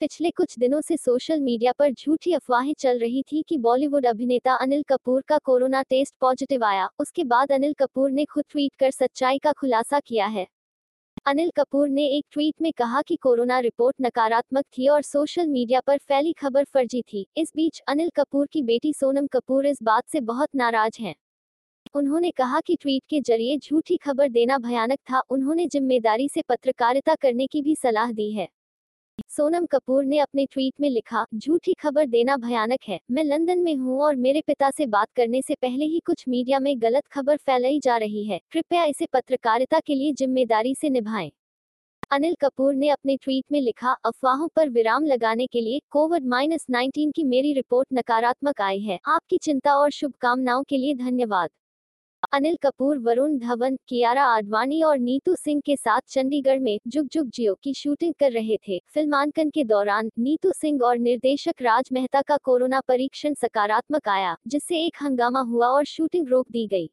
पिछले कुछ दिनों से सोशल मीडिया पर झूठी अफवाहें चल रही थी कि बॉलीवुड अभिनेता अनिल कपूर का कोरोना टेस्ट पॉजिटिव आया। उसके बाद अनिल कपूर ने खुद ट्वीट कर सच्चाई का खुलासा किया है। अनिल कपूर ने एक ट्वीट में कहा कि कोरोना रिपोर्ट नकारात्मक थी और सोशल मीडिया पर फैली खबर फर्जी थी। इस बीच अनिल कपूर की बेटी सोनम कपूर इस बात से बहुत नाराज़ हैं। उन्होंने कहा कि ट्वीट के ज़रिए झूठी खबर देना भयानक था। उन्होंने ज़िम्मेदारी से पत्रकारिता करने की भी सलाह दी है। सोनम कपूर ने अपने ट्वीट में लिखा, झूठी खबर देना भयानक है। मैं लंदन में हूँ और मेरे पिता से बात करने से पहले ही कुछ मीडिया में गलत खबर फैलाई जा रही है। कृपया इसे पत्रकारिता के लिए ज़िम्मेदारी से निभाएँ। अनिल कपूर ने अपने ट्वीट में लिखा, अफवाहों पर विराम लगाने के लिए कोविड माइनस नाइन्टीन की मेरी रिपोर्ट नकारात्मक आई है। आपकी चिंता और शुभकामनाओं के लिए धन्यवाद। अनिल कपूर, वरुण धवन, कियारा आडवाणी और नीतू सिंह के साथ चंडीगढ़ में जुग जुग जियो की शूटिंग कर रहे थे। फिल्मांकन के दौरान नीतू सिंह और निर्देशक राज मेहता का कोरोना परीक्षण सकारात्मक आया, जिससे एक हंगामा हुआ और शूटिंग रोक दी गई।